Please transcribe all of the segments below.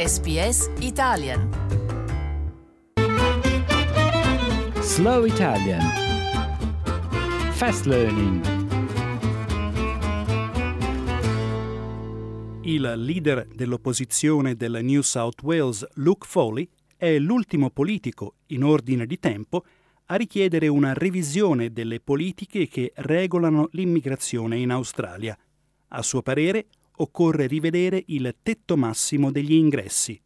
SBS Italian. Slow Italian Fast Learning Il leader dell'opposizione del New South Wales, Luke Foley, è l'ultimo politico in ordine di tempo a richiedere una revisione delle politiche che regolano l'immigrazione in Australia. A suo parere, occorre rivedere il tetto massimo degli ingressi.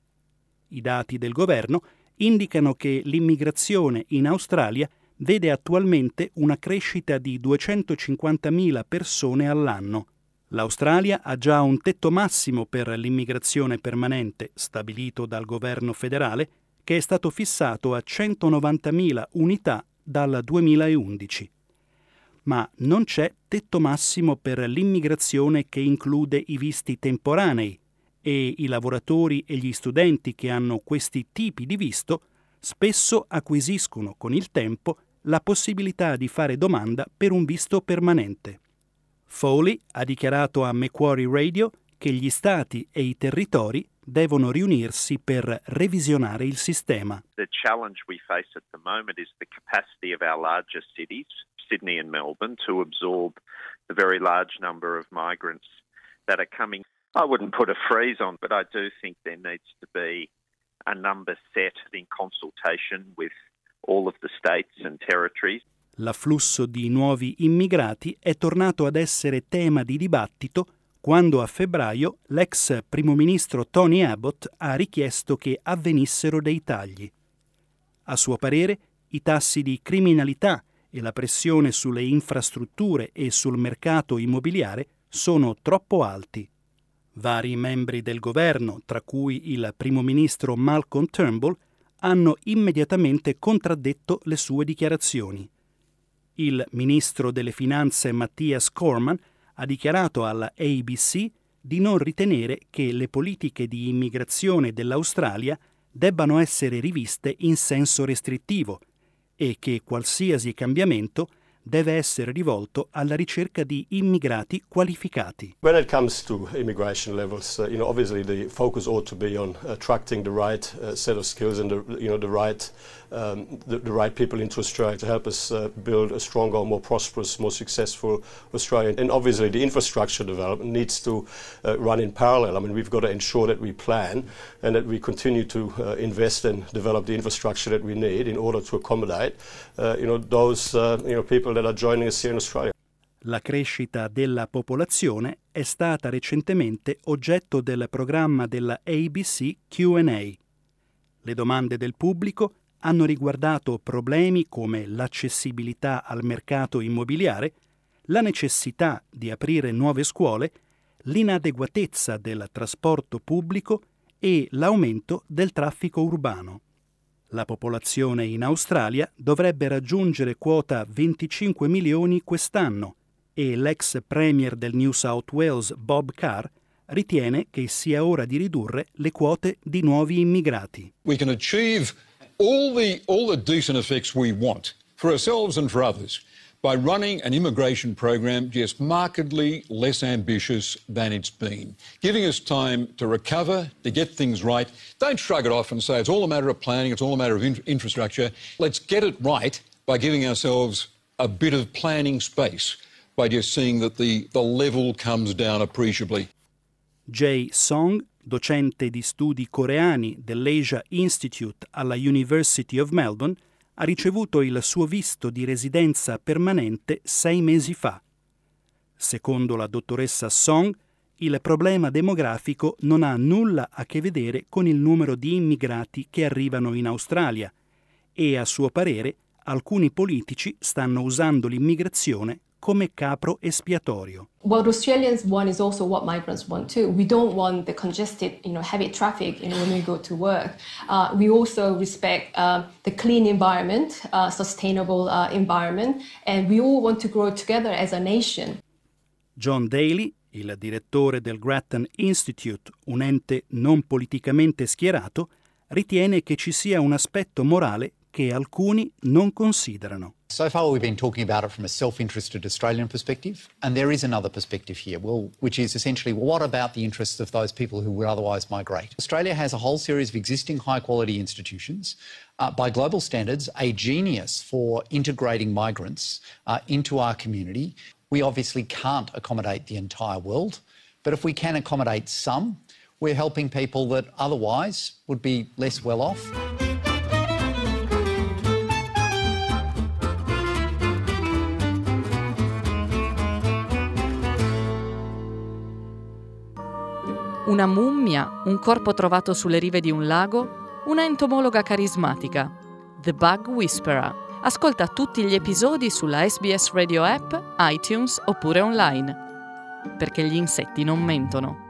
I dati del governo indicano che l'immigrazione in Australia vede attualmente una crescita di 250.000 persone all'anno. L'Australia ha già un tetto massimo per l'immigrazione permanente stabilito dal governo federale che è stato fissato a 190.000 unità dal 2011 ma non c'è tetto massimo per l'immigrazione che include i visti temporanei e i lavoratori e gli studenti che hanno questi tipi di visto spesso acquisiscono con il tempo la possibilità di fare domanda per un visto permanente. Foley ha dichiarato a Macquarie Radio che gli stati e i territori devono riunirsi per revisionare il sistema. The challenge we face at the moment is the capacity of our larger cities Sydney and Melbourne to absorb the very large number of migrants that are coming. I wouldn't put a freeze on, but I do think there needs to be a number set in consultation with all of the states and territories. L'afflusso di nuovi immigrati è tornato ad essere tema di dibattito quando a febbraio l'ex primo ministro Tony Abbott ha richiesto che avvenissero dei tagli. A suo parere, i tassi di criminalità e la pressione sulle infrastrutture e sul mercato immobiliare sono troppo alti. Vari membri del governo, tra cui il primo ministro Malcolm Turnbull, hanno immediatamente contraddetto le sue dichiarazioni. Il ministro delle finanze Mattias Corman ha dichiarato alla ABC di non ritenere che le politiche di immigrazione dell'Australia debbano essere riviste in senso restrittivo e che qualsiasi cambiamento deve essere rivolto alla ricerca di immigrati qualificati. When it comes to immigration levels, uh, you know, obviously the focus ought to be on attracting the right uh, set of skills and the, you know, the right um, the, the, right people into Australia to help us uh, build a stronger, more prosperous, more successful Australia. And obviously the infrastructure development needs to uh, run in parallel. I mean, we've got to ensure that we plan and that we continue to uh, invest and develop the infrastructure that we need in order to accommodate, uh, you know, those you know, people are joining here in Australia. La crescita della popolazione è stata recentemente oggetto del programma della ABC QA. Le domande del pubblico hanno riguardato problemi come l'accessibilità al mercato immobiliare, la necessità di aprire nuove scuole, l'inadeguatezza del trasporto pubblico e l'aumento del traffico urbano. La popolazione in Australia dovrebbe raggiungere quota 25 milioni quest'anno e l'ex premier del New South Wales Bob Carr ritiene che sia ora di ridurre le quote di nuovi immigrati. We can achieve all the all the decent effects we want for ourselves and for others by running an immigration program just markedly less ambitious than it's been, giving us time to recover, to get things right. Don't shrug it off and say it's all a matter of planning, it's all a matter of in infrastructure. Let's get it right by giving ourselves a bit of planning space, by just seeing that the, the level comes down appreciably. Jay Song, docente di studi coreani dell'Asia Institute alla University of Melbourne, ha ricevuto il suo visto di residenza permanente sei mesi fa. Secondo la dottoressa Song, il problema demografico non ha nulla a che vedere con il numero di immigrati che arrivano in Australia e, a suo parere, alcuni politici stanno usando l'immigrazione come capro espiatorio. What Australians want is also what migrants want too. We don't want the congested, you know, heavy traffic you know, when we go to work. Uh, we also respect uh, the clean environment, uh, sustainable uh, environment, and we all want to grow together as a nation. John Daly, il direttore del Grattan Institute, un ente non politicamente schierato, ritiene che ci sia un aspetto morale che alcuni non considerano. So far, we've been talking about it from a self interested Australian perspective, and there is another perspective here, well, which is essentially what about the interests of those people who would otherwise migrate? Australia has a whole series of existing high quality institutions. Uh, by global standards, a genius for integrating migrants uh, into our community. We obviously can't accommodate the entire world, but if we can accommodate some, we're helping people that otherwise would be less well off. Una mummia, un corpo trovato sulle rive di un lago, una entomologa carismatica. The Bug Whisperer. Ascolta tutti gli episodi sulla SBS Radio app, iTunes oppure online. Perché gli insetti non mentono.